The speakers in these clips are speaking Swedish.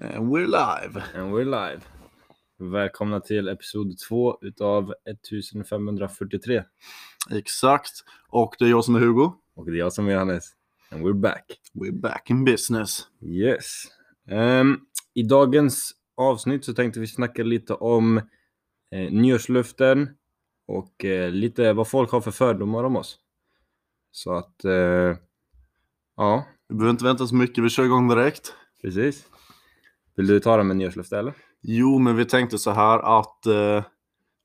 And we're live. And we're live. Välkomna till episod 2 utav 1543. Exakt. Och det är jag som är Hugo. Och det är jag som är Johannes. And we're back. We're back in business. Yes. Ehm, I dagens avsnitt så tänkte vi snacka lite om eh, nyårslöften och eh, lite vad folk har för fördomar om oss. Så att, eh, ja, Vi behöver inte vänta så mycket, vi kör igång direkt. precis. Vill du ta det med nyårslöfte eller? Jo, men vi tänkte så här att eh,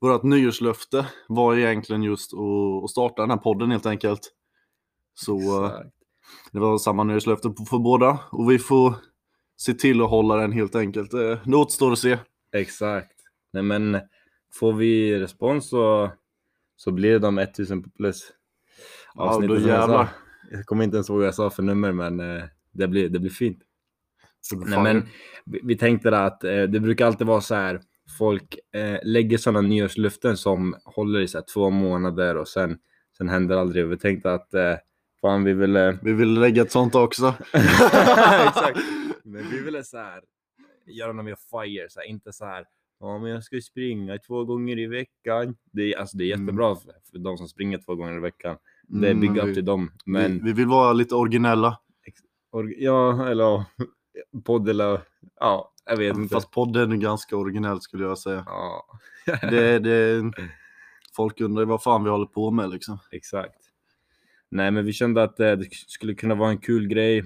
vårt nyårslöfte var egentligen just att, att starta den här podden helt enkelt. Så eh, Exakt. det var samma nyårslöfte för båda och vi får se till att hålla den helt enkelt. Eh, det återstår att se. Exakt. Nej men får vi respons så, så blir det de 1000 plus Ja, avsnitten då jävlar. Jag kommer inte ens ihåg vad jag sa för nummer men eh, det, blir, det blir fint. Nej, men vi, tänkte att eh, det brukar alltid vara så här. Folk eh, lägger sådana nyårslöften som håller i så här, två månader och sen, sen händer aldrig. Vi tänkte att eh, fan vi ville... Vi vill lägga ett sånt också. Exakt. Men vi ville så här göra något mer fire, så här, inte så här. Ja, men jag ska springa två gånger i veckan. Det är, alltså, det är Mm. jättebra för, för de som springer två gånger i veckan. Det är Mm, big men up vi, till dem. Men vi, vi vill vara lite originella. Or- ja, eller podd eller ja, jag vet inte. Fast podden är ganska originellt skulle jag säga. Ja, Det, det, folk undrar vad fan vi håller på med liksom. exakt. Nej, men vi kände att eh, det skulle kunna vara en kul grej.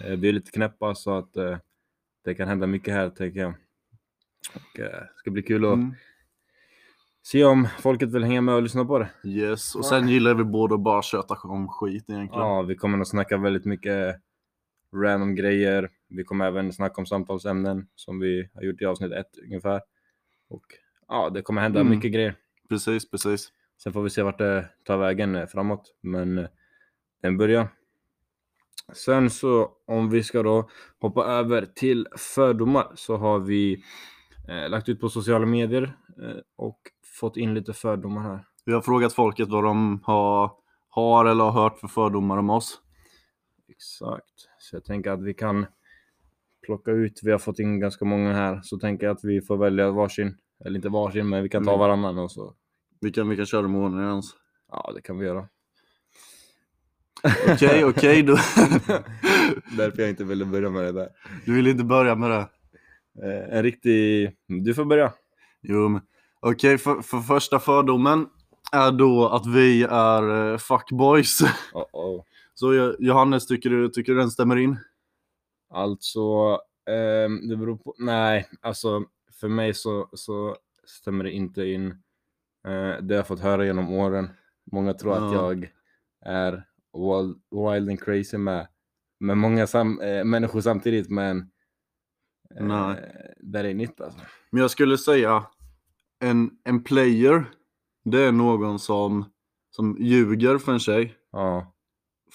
Eh, vi är lite knäppa så att eh, det kan hända mycket här tänker jag. Och, det ska bli kul att Mm. se om folket vill hänga med och lyssna på det. Yes, och sen gillar vi båda att bara köta om skit egentligen. Ja, vi kommer att snacka väldigt mycket random grejer. Vi kommer även snacka om samtalsämnen som vi har gjort i avsnitt ett ungefär. Och ja, det kommer hända Mm. mycket grejer. Precis, precis. Sen får vi se vart det tar vägen eh, framåt. Men eh, det är en början. Sen så om vi ska då hoppa över till fördomar så har vi eh, lagt ut på sociala medier eh, och fått in lite fördomar här. Vi har frågat folket vad de har, har eller har hört för fördomar om oss. Exakt. Så jag tänker att vi kan plocka ut, vi har fått in ganska många här, så tänker jag att vi får välja varsin, eller inte varsin, men vi kan ta Mm. varannan och så. Vi kan, vi kan köra dem i ordning ens. Ja, det kan vi göra. Okej, okej. Du, Därför jag inte ville börja med det där. du vill inte börja med det? Eh, en riktig... Du får börja. Jo, men okej. för, för första fördomen är då att vi är eh, fuckboys. Oh -oh. Så Johannes, tycker du, tycker du den stämmer in? Alltså, ehm, det beror på... Nej, alltså för mig så, så stämmer det inte in. Eh, det har jag fått höra genom åren. Många tror att Ja. jag är wild, wild and crazy med, med många sam, eh, människor samtidigt, men eh, Nej. det är nytt alltså. Men jag skulle säga en, en player, det är någon som, som ljuger för en tjej Ja.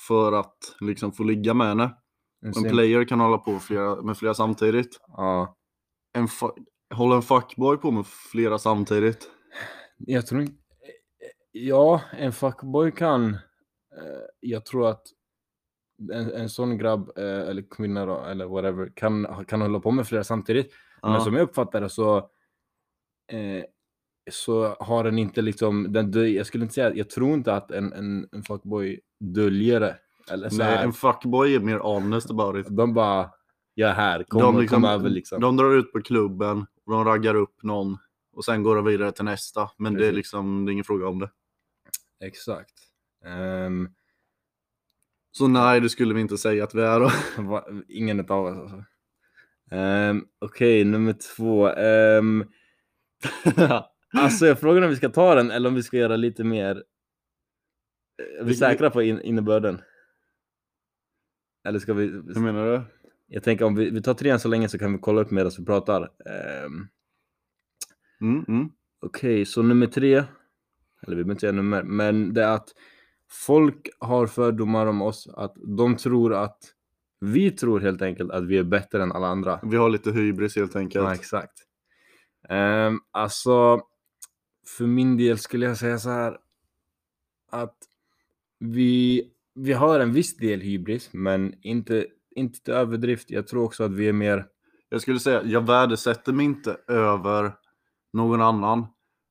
för att liksom få ligga med henne. En player kan hålla på flera, med flera samtidigt. ja. En håller en fuckboy på med flera samtidigt? Jag tror inte... Ja, en fuckboy kan. eh, Jag tror att en, en sån grabb, eh, eller kvinna då, eller whatever, kan, kan hålla på med flera samtidigt. Men Ja. som jag uppfattar det så, eh, så har den inte liksom, den, dö- jag skulle inte säga, jag tror inte att en, en, en fuckboy döljer det. Eller så Nej, här, en fuckboy är mer honest about it. de bara, jag är här, kom, de, kom liksom, över liksom. de drar ut på klubben, de raggar upp någon och sen går de vidare till nästa. Men det är Precis. liksom det är ingen fråga om det. Exakt. Ehm, Så nej, det skulle vi inte säga att vi är ingen av oss alltså. Um, Okej, nummer två. Ehm, alltså jag frågar om vi ska ta den eller om vi ska göra lite mer... Är vi Vi- säkra på in, innebörden? Eller ska vi... Hur menar du? Jag tänker om vi, vi tar trean så länge så kan vi kolla upp medan vi pratar. Ehm, Mm, mm. Okej, så nummer tre. Eller vi behöver inte säga nummer. Men det är att folk har fördomar om oss. Att de tror att... Vi tror helt enkelt att vi är bättre än alla andra. Vi har lite hybris helt enkelt. Ja, exakt. Um, alltså, för min del skulle jag säga så här att vi, vi har en viss del hybris, men inte, inte till överdrift. Jag tror också att vi är mer jag skulle säga, jag värdesätter mig inte över någon annan.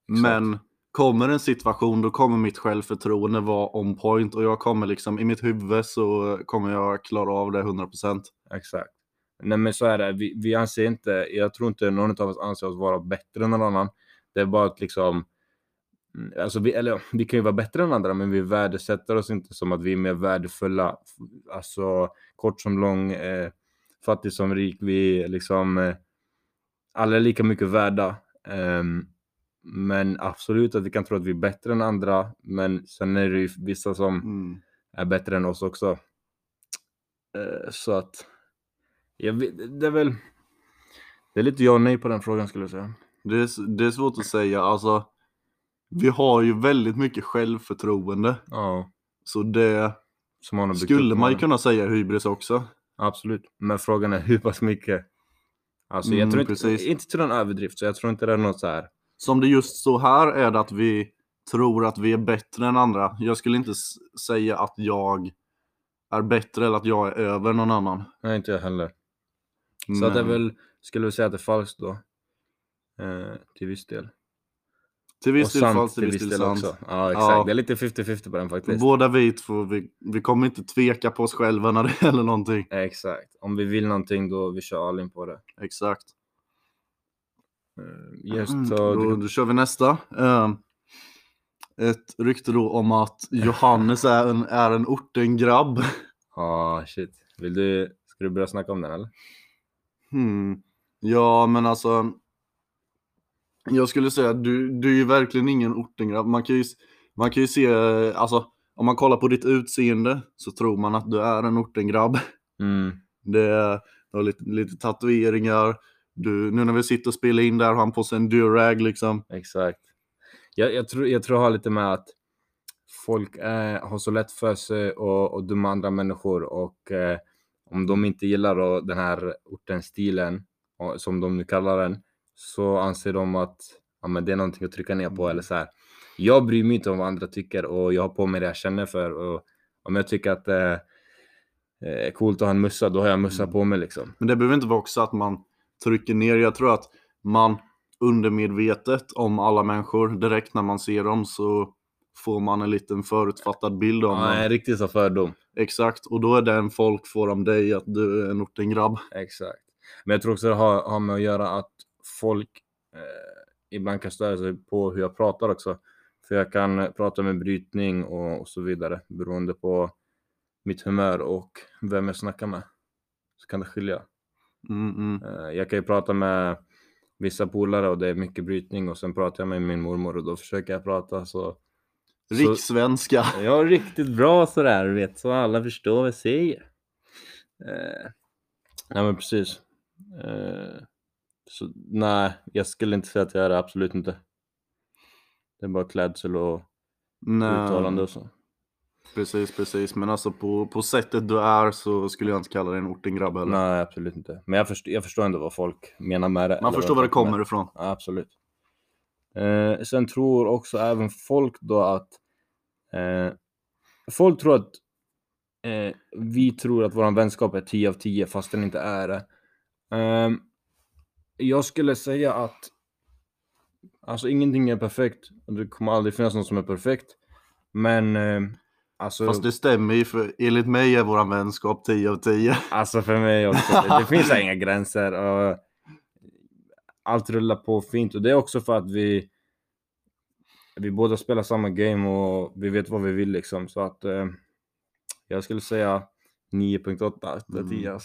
Men kommer en situation, då kommer mitt självförtroende vara on point och jag kommer liksom, i mitt huvud så kommer jag klara av det 100%. Exakt. Nej men så är det, vi, vi anser inte, jag tror inte någon av oss anser oss vara bättre än någon annan. Det är bara att liksom, alltså vi, eller vi kan ju vara bättre än andra men vi värdesätter oss inte som att vi är mer värdefulla. Alltså kort som lång, eh, fattig som rik, vi är liksom, eh, alla är lika mycket värda. Ehm, men absolut att vi kan tro att vi är bättre än andra, men sen är det ju vissa som Mm. är bättre än oss också. Eh, så att, jag vet, det är väl, det är lite ja och nej på den frågan skulle jag säga. Det, är, det är svårt att säga, alltså. Vi har ju väldigt mycket självförtroende. Ja, Så det man skulle man ju kunna säga hybris också. Absolut, men frågan är hur pass mycket. Alltså jag Mm, tror inte, precis. inte till någon överdrift, så jag tror inte det är något så här. Som det just står här är det att vi tror att vi är bättre än andra. Jag skulle inte säga att jag är bättre eller att jag är över någon annan. Nej, inte jag heller. Så att det är väl, skulle vi säga att det är falskt då? Eh, till viss del. Till viss del falskt, till viss del sant. också. Ja, exakt. Ja. Det är lite 50-50 på den faktiskt. Båda vi två, vi, vi kommer inte tveka på oss själva när det gäller någonting. Exakt. Om vi vill någonting då vi kör all in på det. Exakt. Eh, Just Mm, då, du- då kör vi nästa. Ehm, ett rykte då om att Johannes är en, är en ortengrabb. Ah, shit. Vill du, ska du börja snacka om den eller? Hmm. Ja, men alltså. Jag skulle säga att du, du är ju verkligen ingen ortengrabb. Man kan ju, man kan ju se, eh, alltså om man kollar på ditt utseende så tror man att du är en ortengrabb. Mm. Det, du har lite, lite tatueringar. Du, nu när vi sitter och spelar in där har han på sig en durag liksom. Exakt. Jag, jag, tror, jag tror det har lite med att folk är, har så lätt för sig och, och döma andra människor och eh, om de inte gillar då den här ortenstilen, som de nu kallar den, så anser de att ja, men det är någonting att trycka ner på eller så här. Jag bryr mig inte om vad andra tycker och jag har på mig det jag känner för och om jag tycker att det är eh, coolt att ha en mössa, då har jag mössa Mm. på mig liksom. Men det behöver inte vara också att man trycker ner. Jag tror att man undermedvetet om alla människor, direkt när man ser dem så får man en liten förutfattad bild om Ja, en riktig så fördom. Exakt, och då är den folk får om dig att du är en ortengrabb. Exakt. Men jag tror också det har, har med att göra att folk eh, ibland kan störa sig på hur jag pratar också. För jag kan prata med brytning och, och så vidare beroende på mitt humör och vem jag snackar med. Så kan det skilja. Mm, mm. Eh, jag kan ju prata med vissa polare och det är mycket brytning och sen pratar jag med min mormor och då försöker jag prata så. så Rikssvenska. Ja, riktigt bra sådär, du vet, så alla förstår vad jag säger. Eh, nej men precis. Eh, så nej, jag skulle inte säga att jag är det, absolut inte. Det är bara klädsel och uttalande och så. Precis, precis. Men alltså på, på sättet du är så skulle jag inte kalla dig en ortengrabb heller. Nej, absolut inte. Men jag, först, jag förstår ändå vad folk menar med det. Man förstår var det kommer ifrån. Ja, absolut. Eh, sen tror också även folk då att eh, folk tror att eh, vi tror att våran vänskap är 10 av 10 fast den inte är det. Ehm, jag skulle säga att alltså ingenting är perfekt det kommer aldrig finnas någon som är perfekt. Men eh, alltså, Fast det stämmer ju för enligt mig är våran vänskap 10 av 10. alltså för mig också, det, finns inga gränser och allt rullar på fint och det är också för att vi vi båda spelar samma game och vi vet vad vi vill liksom så att eh, jag skulle säga 9.8 av 10 Mm.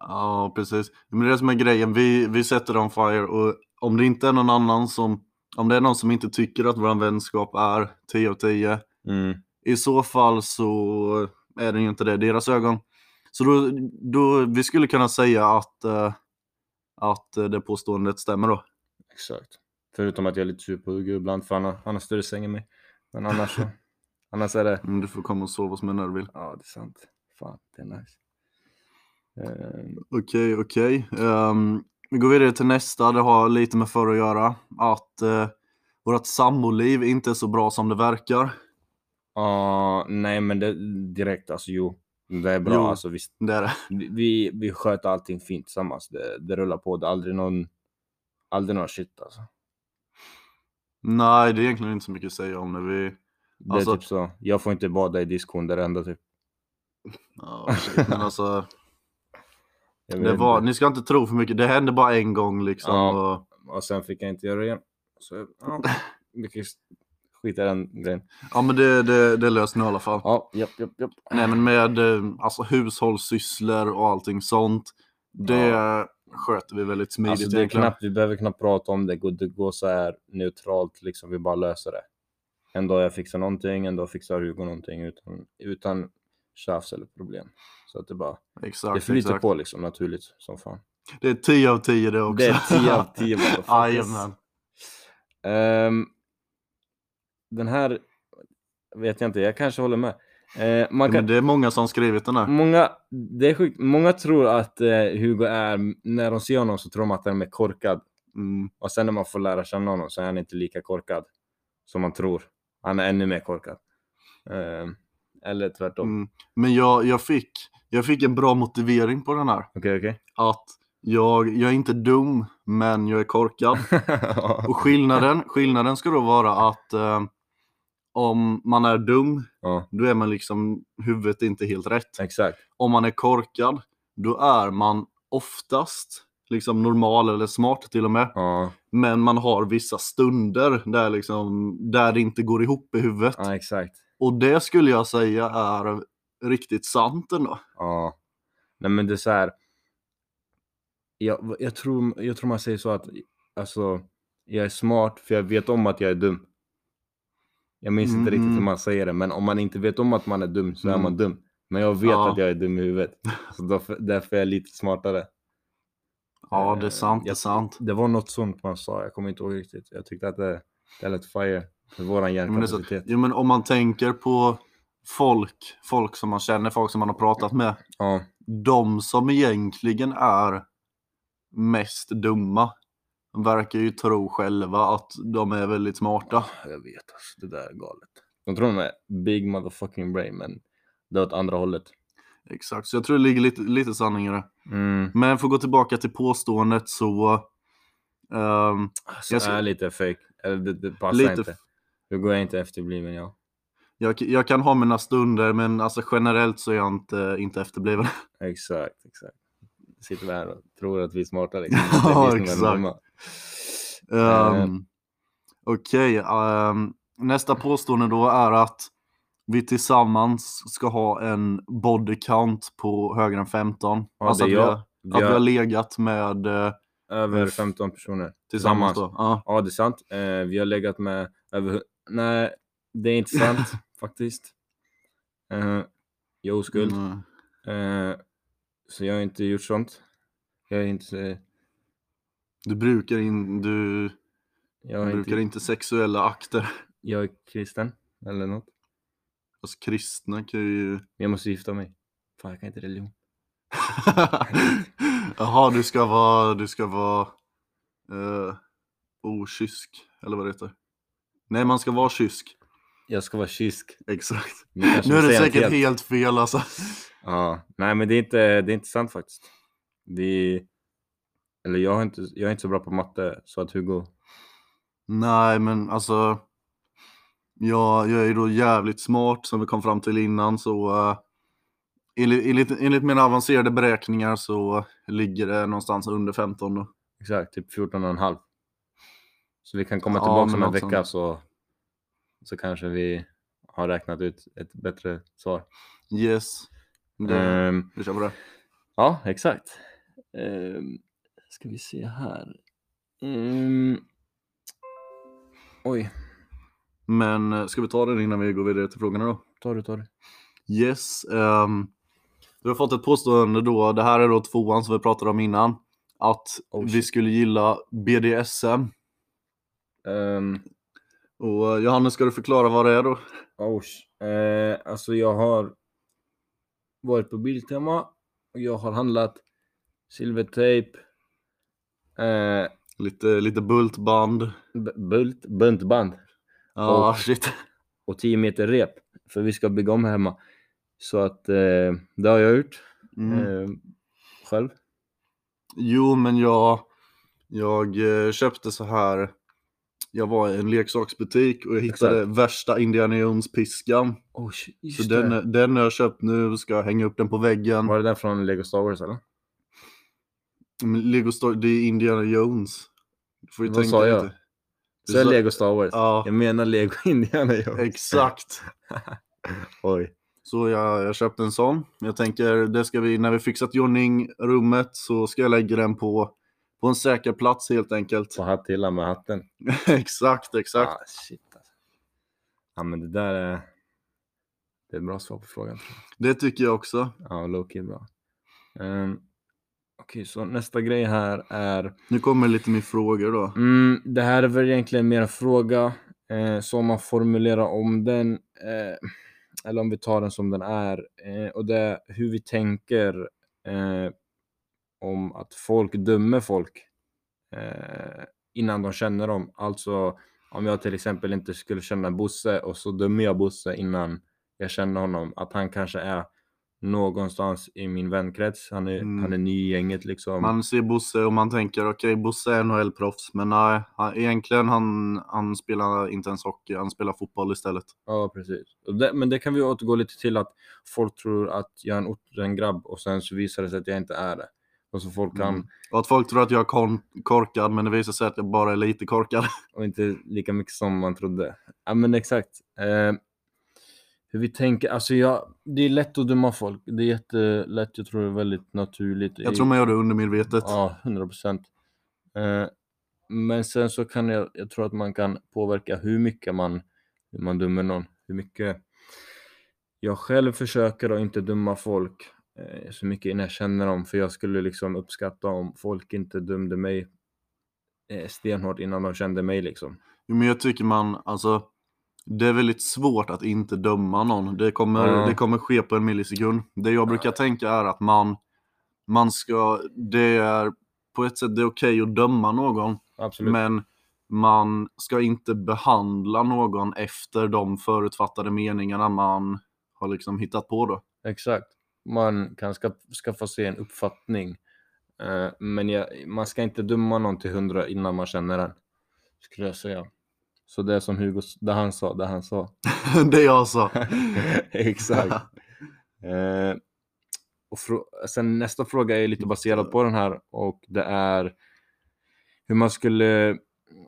Ja, precis. Men det är det som är grejen. Vi, vi sätter on fire och om det inte är någon annan som, om det är någon som inte tycker att våran vänskap är 10 av 10, Mm. i så fall så är den ju inte det i deras ögon. Så då, då vi skulle kunna säga att, eh, att det påståendet stämmer då. Exakt. Förutom att jag är lite sur på Hugo ibland för han har, han har större säng än mig. Men annars så. annars är det. Mm, Du får komma och sova hos mig när du vill. Ja, det är sant. Fan, det är nice. Ehm, Okej, okej. Ehm, vi går vidare till nästa. Det har lite med förr att göra. Att uh, vårt samboliv inte är så bra som det verkar. Ja, nej men det direkt alltså jo. Det är bra, Jo. alltså visst. Det är det. Vi, vi, sköter allting fint tillsammans. Det, det rullar på. Det är aldrig någon, aldrig någon shit alltså. Nej, det är egentligen inte så mycket att säga om det. Vi... Det Alltså- är typ så. Jag får inte bada i diskon, det är det enda typ. Ja, shit, men alltså, det var, ni ska inte tro för mycket. Det hände bara en gång liksom. Ja. Och, Och sen fick jag inte göra det igen. Så ja, vi kan skita i den grejen. ja, men det, det, det löste ni i alla fall. Ja, japp, japp, japp. Nej, men med eh, alltså, hushållssysslor och allting sånt. Det sköter vi väldigt smidigt Alltså det är knappt, vi behöver knappt prata om det. Det går så här neutralt liksom. Vi bara löser det. En dag jag fixar någonting, en dag fixar Hugo någonting utan, utan tjafs eller problem. Så att det bara, Exakt, det flyter exakt. på liksom naturligt som fan. Det är 10 av 10 det också. Det är 10 av 10 motherfuckers. Jajamän. Ehm, den här vet jag inte, jag kanske håller med. Eh, man Men kan, det är många som skrivit den här. många, det är sjukt, många tror att eh, Hugo är, när de ser honom så tror de att han är korkad. Mm. Och sen när man får lära känna honom så är han inte lika korkad som man tror. Han är ännu mer korkad. Ehm, eller tvärtom. Mm. Men jag, jag, fick, jag fick en bra motivering på den här. Okej, okej. Att jag, jag är inte dum, men jag är korkad. Och skillnaden, skillnaden ska då vara att eh, om man är dum, ja, då är man liksom, huvudet inte helt rätt. exakt. Om man är korkad, då är man oftast liksom normal eller smart till och med. Ja, Men man har vissa stunder där, liksom, där det inte går ihop i huvudet. ja, exakt. Och det skulle jag säga är riktigt sant ändå. Ja. Nej men det är så här. Jag, jag, tror, jag tror man säger så att alltså, jag är smart för jag vet om att jag är dum. Jag minns inte riktigt hur Mm. man säger det, men om man inte vet om att man är dum så är Mm. man dum. Men jag vet Ja. att jag är dum i huvudet. Så därför, därför är jag lite smartare. Ja, det är Eh, sant, det är jag- sant. Det var något sånt man sa, jag kommer inte ihåg riktigt. Jag tyckte att det, det lät fire för våran hjärnkapacitet. jo, men om man tänker på folk, folk som man känner, folk som man har pratat med. Ja, De som egentligen är mest dumma verkar ju tro själva att de är väldigt smarta. jag vet alltså, det där är galet. De tror de är big motherfucking brain, men det är åt andra hållet. Exakt, så jag tror det ligger lite, lite sanning i det. Mm. Men för att gå tillbaka till påståendet så... ehm, Alltså, Jag ska- är lite fake. Eller det, det passar Lite inte. Hur går jag inte efterbliven, ja. jag, jag kan ha mina stunder, men alltså generellt så är jag inte, inte efterbliven. Exakt, exakt. Sitter vi här och tror att vi är smarta liksom. Ja, är exakt. dumma. Um, Okej, ehm, nästa påstående då är att vi tillsammans ska ha en body count på högre än 15. Ja, alltså att, vi jag. har, att vi har legat med eh, över f- 15 personer. tillsammans då. Ja. Ja, det är sant. Eh, vi har legat med över... Nej, det är inte sant faktiskt. Eh, jag är oskuld. Mm. Eh, så jag har inte gjort sånt. Jag är inte... Du brukar, in, du, Jag, har brukar inte, inte sexuella akter. jag är kristen. Eller något. Alltså kristna kan ju... Jag måste gifta mig. Fan, jag kan inte religion. Jaha, du ska vara, du ska vara uh, okysk, eller vad det heter. Nej, man ska vara kysk. Jag ska vara kysk. Exakt. Nu är det säkert helt. helt fel alltså. Ja, nej men det är inte, det är inte sant faktiskt. Vi, eller jag är, inte, jag är inte så bra på matte så att Hugo, Nej, men alltså. Jag, jag är då jävligt smart som vi kom fram till innan så. Uh, enligt, enligt, enligt mina avancerade beräkningar så ligger det någonstans under 15 då. exakt, typ 14 och en halv. Så vi kan komma Ja, tillbaka men om en vecka sånt. så, så kanske vi har räknat ut ett bättre svar. Yes. Det, Ehm, Vi kör på det. ja, exakt. Um, ska vi se här. Mm. Oj, Men eh, ska vi ta den innan vi går vidare till frågorna då? tar du, tar du. Yes. ehm, du har fått ett påstående då, det här är då tvåan som vi pratade om innan. Att Oh, vi skulle gilla BDSM. Um, Och eh, Johannes, ska du förklara vad det är då? Oh, sh- eh, alltså jag har varit på Biltema och jag har handlat silvertejp, eh, Lite, lite bultband. bult, buntband Ja, Och- shit. och 10 meter rep för vi ska bygga om hemma. Så att eh, det har jag gjort Mm. eh, själv. Jo, men jag, jag eh, köpte så här. Jag var i en leksaksbutik och jag hittade värsta Indiana Jones-piskan. Oh, Så den, den har jag köpt nu, ska jag hänga upp den på väggen. Var det den från Lego Star Wars eller? Men Lego Story, det är Indiana Jones. Du får ju Vad tänka sa jag? lite. Så sa- Lego Star Wars? Ja, Jag menar Lego Indiana Jones. exakt. Oj. Så jag, jag köpte en sån. Jag tänker, det ska vi, när vi fixat i rummet så ska jag lägga den på, på en säker plats helt enkelt. På Hattilla med hatten. exakt, exakt. Ah, shit alltså. Ja men det där är... Det är ett bra svar på frågan. Det tycker jag också. Ja, Loki är bra. Um, Okej, så nästa grej här är... Nu kommer lite mer frågor då. Mm, det här är väl egentligen mer en fråga. Eh, så om man formulerar om den, eh, eller om vi tar den som den är, eh, och det är hur vi tänker eh, om att folk dömer folk eh, innan de känner dem. Alltså om jag till exempel inte skulle känna Bosse och så dömer jag Bosse innan jag känner honom, att han kanske är någonstans i min vänkrets. Han är, Mm. han är ny i gänget liksom. Man ser Bosse och man tänker okej, Bosse är NHL-proffs, men nej, han, egentligen han, han spelar inte ens hockey, han spelar fotboll istället. Ja, precis. Det, men det kan vi återgå lite till att folk tror att jag är en ortengrabb och sen så visar det sig att jag inte är det. Och så folk kan, Mm. Och att folk tror att jag är korkad, men det visar sig att jag bara är lite korkad. och inte lika mycket som man trodde. Ja men exakt. Eh, hur vi tänker, alltså jag, det är lätt att döma folk. Det är jättelätt, jag tror det är väldigt naturligt. Jag tror man gör det undermedvetet. Ja, 100 procent. Eh, men sen så kan jag, jag tror att man kan påverka hur mycket man, hur man dömer någon. Hur mycket jag själv försöker att inte döma folk så mycket innan jag känner dem. För jag skulle liksom uppskatta om folk inte dömde mig eh, stenhårt innan de kände mig liksom. Jo, Men jag tycker man, alltså, det är väldigt svårt att inte döma någon. Det kommer, Ja. det kommer ske på en millisekund. Det jag brukar tänka är att man, man ska, det är på ett sätt det är okej att döma någon, Absolut. men man ska inte behandla någon efter de förutfattade meningarna man har liksom hittat på då. Exakt. Man kan ska, skaffa sig en uppfattning. Eh, men jag, man ska inte döma någon till hundra innan man känner den. Skulle jag säga. Så det är som Hugo, det han sa, det han sa. det jag sa. Exakt. Eh, och sen nästa fråga är lite baserad på den här och det är hur man skulle,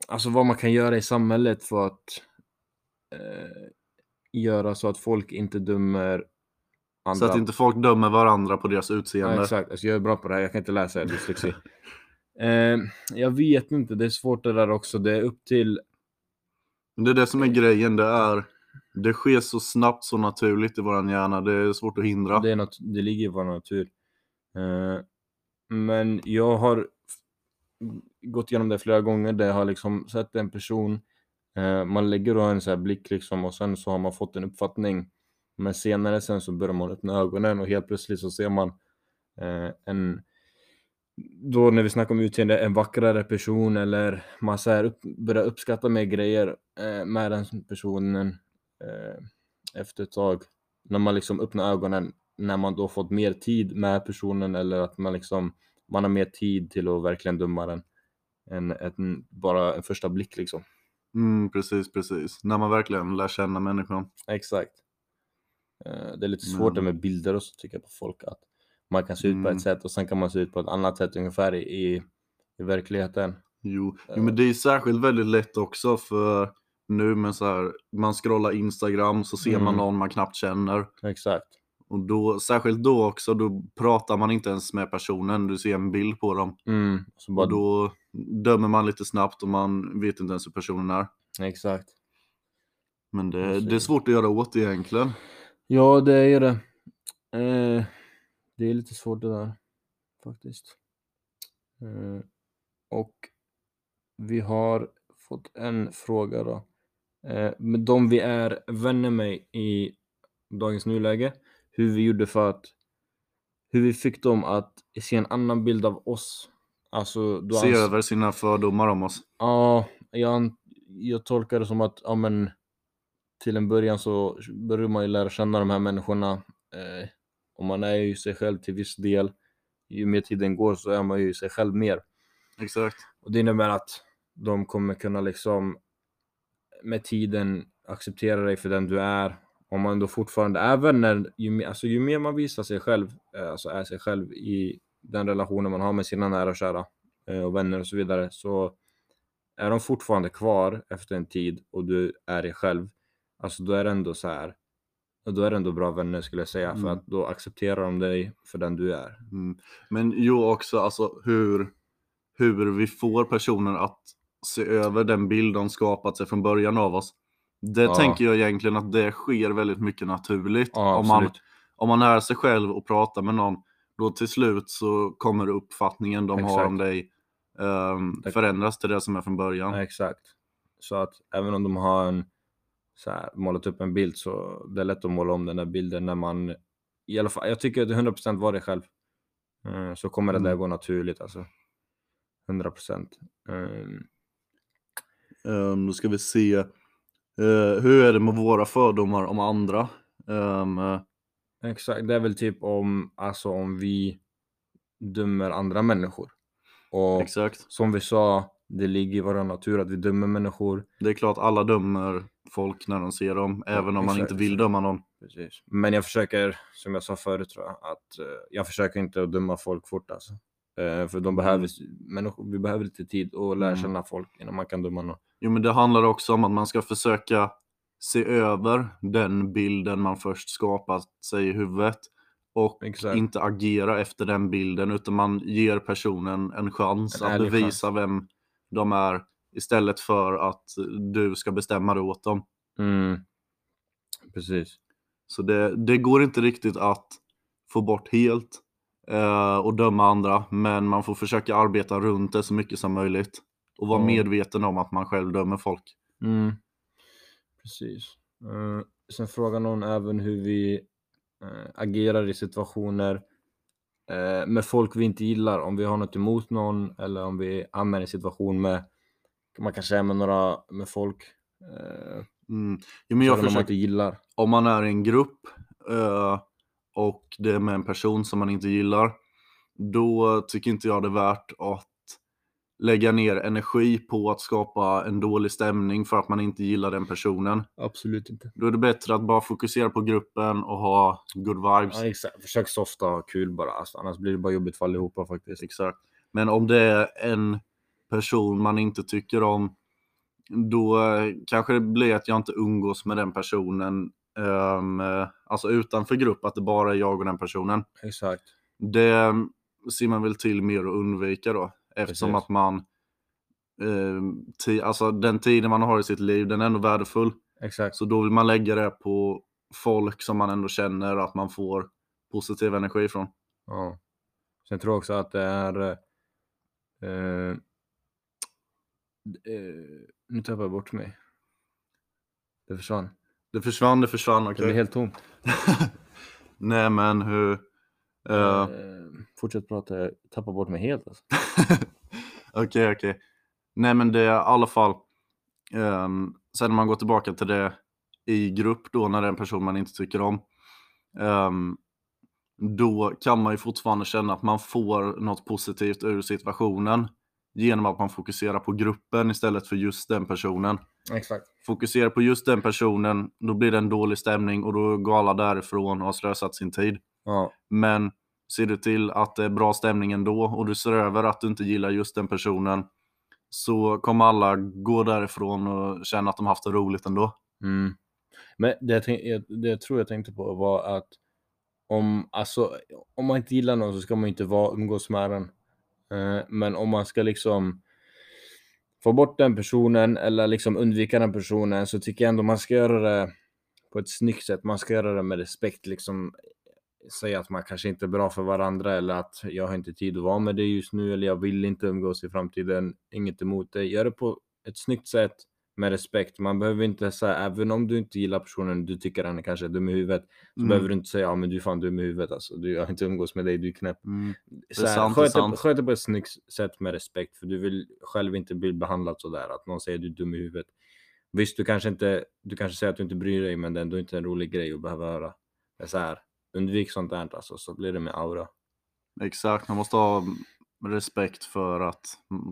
alltså vad man kan göra i samhället för att eh, göra så att folk inte dömer andra. Så att inte folk dömer varandra på deras utseende. Ja, exakt, alltså jag är bra på det här, jag kan inte läsa, jag dyslexi. eh, jag vet inte, det är svårt det där också. Det är upp till, Det är det som är grejen, det är det sker så snabbt, så naturligt i våran hjärna. Det är svårt att hindra. det, är något, det ligger i vår natur. Eh, men jag har gått igenom det flera gånger där jag har liksom sett en person, eh, man lägger då en så här blick liksom och sen så har man fått en uppfattning. Men senare sen så börjar man öppna ögonen och helt plötsligt så ser man eh, en, då när vi snackar om utseende, en vackrare person eller man så här upp, börjar uppskatta mer grejer eh, med den personen eh, efter ett tag. När man liksom öppnar ögonen, när man då fått mer tid med personen eller att man liksom man har mer tid till att verkligen döma den än en, bara en första blick liksom. Mm, precis, precis. När man verkligen lär känna människan. Exakt. Eh, Det är lite svårt Men- med bilder och så tycker jag på folk att man kan se ut på Mm. ett sätt och sen kan man se ut på ett annat sätt ungefär i, i, i verkligheten. Jo. jo, men det är särskilt väldigt lätt också för nu med så här, man scrollar Instagram så ser man Mm. någon man knappt känner. Exakt. Och då, särskilt då också, då pratar man inte ens med personen, du ser en bild på dem. Mm. Så bara, Och då dömer man lite snabbt och man vet inte ens hur personen är. Exakt. Men det, det är svårt att göra åt egentligen. Ja, det är det. Eh, det är lite svårt det där faktiskt. Eh, och vi har fått en fråga då. Eh, med de vi är vänner med i dagens nuläge, hur vi gjorde för att hur vi fick dem att se en annan bild av oss. Alltså, Se över sina fördomar om oss. Ja, jag, jag tolkar det som att ja, men, till en början så börjar man ju lära känna de här människorna eh, om man är ju sig själv till viss del, ju mer tiden går så är man ju sig själv mer. Exakt. Och det innebär att de kommer kunna liksom med tiden acceptera dig för den du är. Om man då fortfarande är vänner, ju, mer- alltså, ju mer man visar sig själv, eh, alltså är sig själv i den relationen man har med sina nära och kära eh, och vänner och så vidare, så är de fortfarande kvar efter en tid och du är dig själv, alltså då är det ändå så här, då är det ändå bra vänner skulle jag säga, för Mm. att då accepterar de dig för den du är. Mm. Men jo också alltså hur, hur vi får personer att se över den bild de skapat sig från början av oss. Det Ja. tänker jag egentligen att det sker väldigt mycket naturligt. Ja, om, man, om man är sig själv och pratar med någon, då till slut så kommer uppfattningen de har om Exakt. dig Det- förändras till det som är från början. Ja, exakt. Så att även om de har en, så här, målat upp en bild så det är lätt att måla om den där bilden när man i alla fall, jag tycker att 100% var dig själv. Eh, så kommer det där Mm. gå naturligt alltså. 100%. Um, Um, då ska vi se. Eh, hur är det med våra fördomar om andra? Ehm, eh, exakt, det är väl typ om, alltså om vi dömer andra människor. Och exakt. som vi sa, det ligger i vår natur att vi dömer människor. Det är klart alla dömer folk när de ser dem, Ja, även om man inte vill döma någon. Precis. Men jag försöker, som jag sa förut tror jag, att eh, jag försöker inte att döma folk fort alltså. Eh, för de behöver, människor, vi behöver lite tid att lära Mm. känna folk innan man kan döma någon. Jo, men det handlar också om att man ska försöka se över den bilden man först skapat sig i huvudet och Exakt. inte agera efter den bilden utan man ger personen en chans En att bevisa vem de är istället för att du ska bestämma det åt dem. Mm. Precis. Så det, det går inte riktigt att få bort helt eh, och döma andra, men man får försöka arbeta runt det så mycket som möjligt och vara Ja. medveten om att man själv dömer folk. Mm. Precis. Eh, sen frågar någon även hur vi eh, agerar i situationer eh, med folk vi inte gillar. Om vi har något emot någon eller om vi hamnar i en situation med, man kan säga med några, med folk. Eh, Mm. Jo, men jag om man försöker, inte gillar. om man är i en grupp eh, och det är med en person som man inte gillar, då tycker inte jag det är värt att lägga ner energi på att skapa en dålig stämning för att man inte gillar den personen. Absolut inte. Då är det bättre att bara fokusera på gruppen och ha good vibes. Ja, exakt. Försök softa och ha kul bara. Alltså, annars blir det bara jobbigt för allihopa faktiskt. Exakt. Men om det är en person man inte tycker om, då eh, kanske det blir att jag inte umgås med den personen, ehm, eh, alltså utanför grupp, att det bara är jag och den personen. Exakt. Det ser man väl till mer att undvika då, eftersom Precis. att man, eh, ti- alltså den tiden man har i sitt liv, den är ändå värdefull. Exakt. Så då vill man lägga det på folk som man ändå känner att man får positiv energi från. Ja. Sen tror jag också att det är... Eh, eh, nu tappar jag bort mig. Det försvann. Det försvann, det försvann, Det okej. blir helt tomt. Nej men hur... eh, Eh, fortsätt prata, jag tappar bort mig helt alltså. Okej, okej. Nej men det är i alla fall... ehm, sen när man går tillbaka till det i grupp då när det är en person man inte tycker om. ehm, då kan man ju fortfarande känna att man får något positivt ur situationen. Genom att man fokuserar på gruppen istället för just den personen. Exakt. Fokuserar på just den personen, då blir det en dålig stämning och då går alla därifrån och har slösat sin tid. Ja, Men ser du till att det är bra stämning ändå och du ser över att du inte gillar just den personen så kommer alla gå därifrån och känna att de haft det roligt ändå. Mm. Men det jag, det jag tror jag tänkte på var att om, alltså, om man inte gillar någon så ska man inte vara, umgås med den. Eh, men om man ska liksom få bort den personen eller liksom undvika den personen så tycker jag ändå man ska göra det på ett snyggt sätt. Man ska göra det med respekt. Liksom säga att man kanske inte är bra för varandra eller att jag har inte tid att vara med dig just nu eller jag vill inte umgås i framtiden. Inget emot dig. Gör det på ett snyggt sätt med respekt. Man behöver inte säga, även om du inte gillar personen, du tycker han är kanske dum i huvudet, så Mm. behöver du inte säga ja men du är fan dum i huvudet alltså. Du jag har inte umgås med dig, du är knäpp. Mm. Så här, sant, det är sköt, det, sköt det på ett snyggt sätt med respekt, för du vill själv inte bli behandlad sådär, att någon säger du är dum i huvudet. Visst, du kanske inte, du kanske säger att du inte bryr dig, men det är ändå inte en rolig grej att behöva höra. Så här, undvik sånt där alltså, så blir det med aura. Exakt, man måste ha respekt för att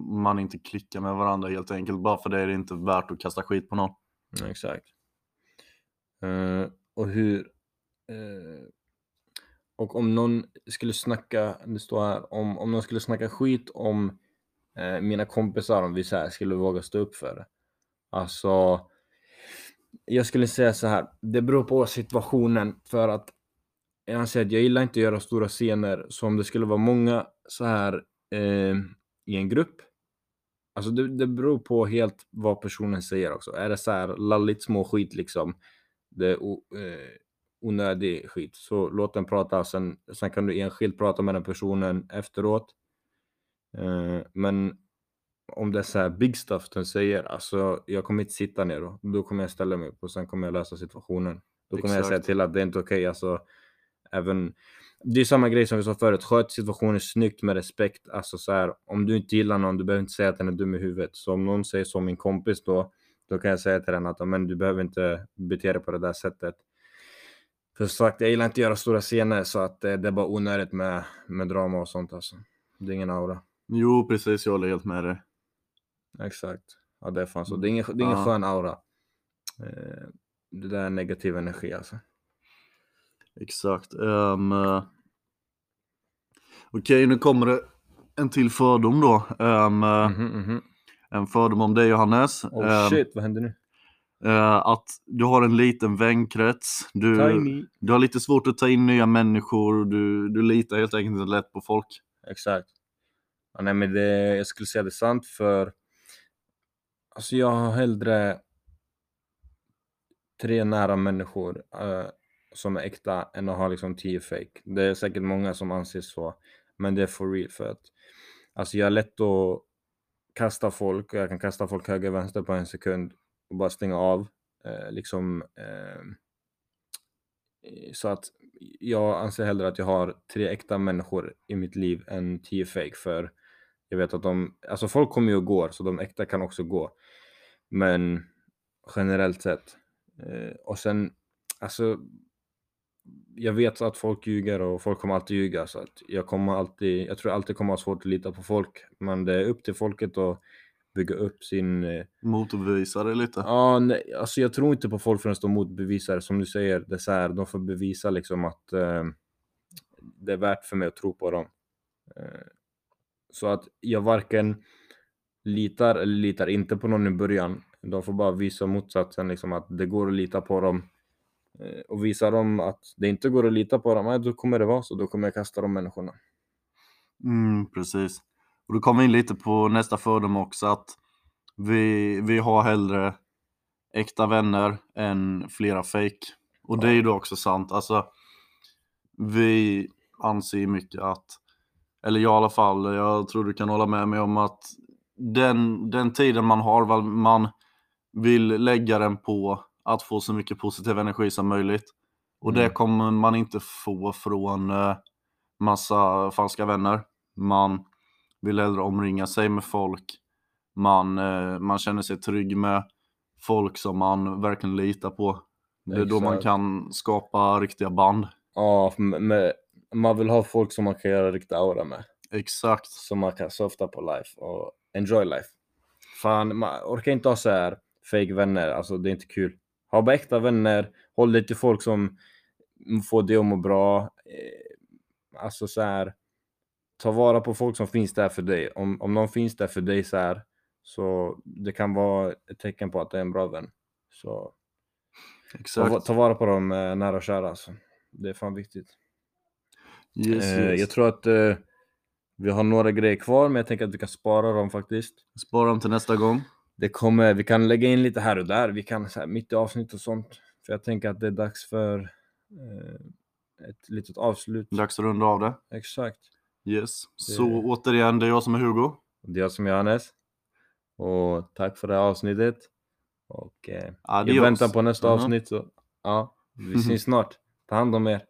man inte klickar med varandra helt enkelt. Bara för det är det inte värt att kasta skit på någon. Mm, exakt. Uh, och hur... Uh, och om någon skulle snacka, det står här, om, om någon skulle snacka skit om uh, mina kompisar, om vi så här skulle våga stå upp för det. Alltså, jag skulle säga så här, det beror på situationen för att jag anser att jag gillar inte att göra stora scener, så om det skulle vara många så här eh, i en grupp, Alltså det, det beror på helt vad personen säger också. Är det så här lalligt små skit liksom, det är o, eh, onödig skit, så låt den prata. Sen, sen kan du enskilt prata med den personen efteråt. Eh, men om det är så här big stuff den säger, alltså jag kommer inte sitta ner då. Då kommer jag ställa mig upp och sen kommer jag lösa situationen. Då kommer jag säga Exakt. till att det är inte okej. Alltså, även, det är samma grej som vi sa förut, sköt situationen snyggt med respekt. Alltså så här, om du inte gillar någon, du behöver inte säga att den är dum i huvudet. Så om någon säger som min kompis då, då kan jag säga till den att men du behöver inte bete dig på det där sättet. För som sagt, jag gillar inte att göra stora scener så att eh, det är bara onödigt med, med drama och sånt alltså. Det är ingen aura. Jo, precis, jag håller helt med dig. Exakt. Ja, det är fan så. Det är ingen, det är ingen Ja. skön aura. Eh, det där är negativ energi alltså. Exakt. Um, Okej, nu kommer det en till fördom då. Um, eh, Mhm, mhm. En fördom om dig Johannes. Oh Ehm, shit, vad händer nu? eh, att du har en liten vänkrets. Du, Tiny. du har lite svårt att ta in nya människor. Du, du litar helt enkelt inte lätt på folk. Exakt. Ja, nej, men det, jag skulle säga det är sant för alltså jag har hellre tre nära människor eh, som är äkta än att ha liksom tio fake. Det är säkert många som anser så, men det är for real för att alltså jag är lätt att kasta folk och jag kan kasta folk höger och vänster på en sekund och bara stänga av eh, liksom eh, så att jag anser hellre att jag har tre äkta människor i mitt liv än tio fake för jag vet att de, alltså folk kommer ju och går så de äkta kan också gå. Men generellt sett. Eh, och sen, alltså jag vet att folk ljuger och folk kommer alltid ljuga så att jag kommer alltid, jag tror jag alltid kommer ha svårt att lita på folk. Men det är upp till folket att bygga upp sin eh, Motbevisa det lite. Ja, nej, alltså jag tror inte på folk förrän de motbevisar. Som du säger, det är här, de får bevisa liksom att eh, det är värt för mig att tro på dem. Eh, så att jag varken litar eller litar inte på någon i början. De får bara visa motsatsen, liksom att det går att lita på dem. Eh, och visar dem att det inte går att lita på dem, då kommer det vara så. Då kommer jag kasta de människorna. Mm, precis. Och då kommer vi in lite på nästa fördom också att vi, vi har hellre äkta vänner än flera fake. Och det är ju då också sant. Alltså, vi anser mycket att, eller jag i alla fall, jag tror du kan hålla med mig om att den, den tiden man har, man vill lägga den på att få så mycket positiv energi som möjligt. Och det Mm. kommer man inte få från eh, massa falska vänner. Man vill hellre omringa sig med folk man, eh, man känner sig trygg med. Folk som man verkligen litar på. Det är då man Exakt. kan skapa riktiga band. Ja, med, man vill ha folk som man kan göra riktig aura med. Exakt. som man kan softa på life och enjoy life. Fan, man orkar inte ha så här fake vänner, alltså det är inte kul. Ha bara äkta vänner, håll dig till folk som får dig att må bra. Eh, Alltså så här, ta vara på folk som finns där för dig. Om, om någon finns där för dig så här, så det kan vara ett tecken på att det är en bra vän. Så ta, ta vara på dem eh, nära och kära alltså. Det är fan viktigt. Yes, Eh, yes. Jag tror att eh, vi har några grejer kvar, men jag tänker att vi kan spara dem faktiskt. Spara dem till nästa gång. Det kommer, vi kan lägga in lite här och där, vi kan så här, mitt i avsnitt och sånt. För jag tänker att det är dags för eh, ett litet avslut. Dags att runda av det. Exakt. Yes. Det- Så återigen, det är jag som är Hugo. Det är jag som är Johannes. Och tack för det här avsnittet. Och eh, jag väntar på nästa Mhm. avsnitt. Så, ja, vi syns snart. Ta hand om er.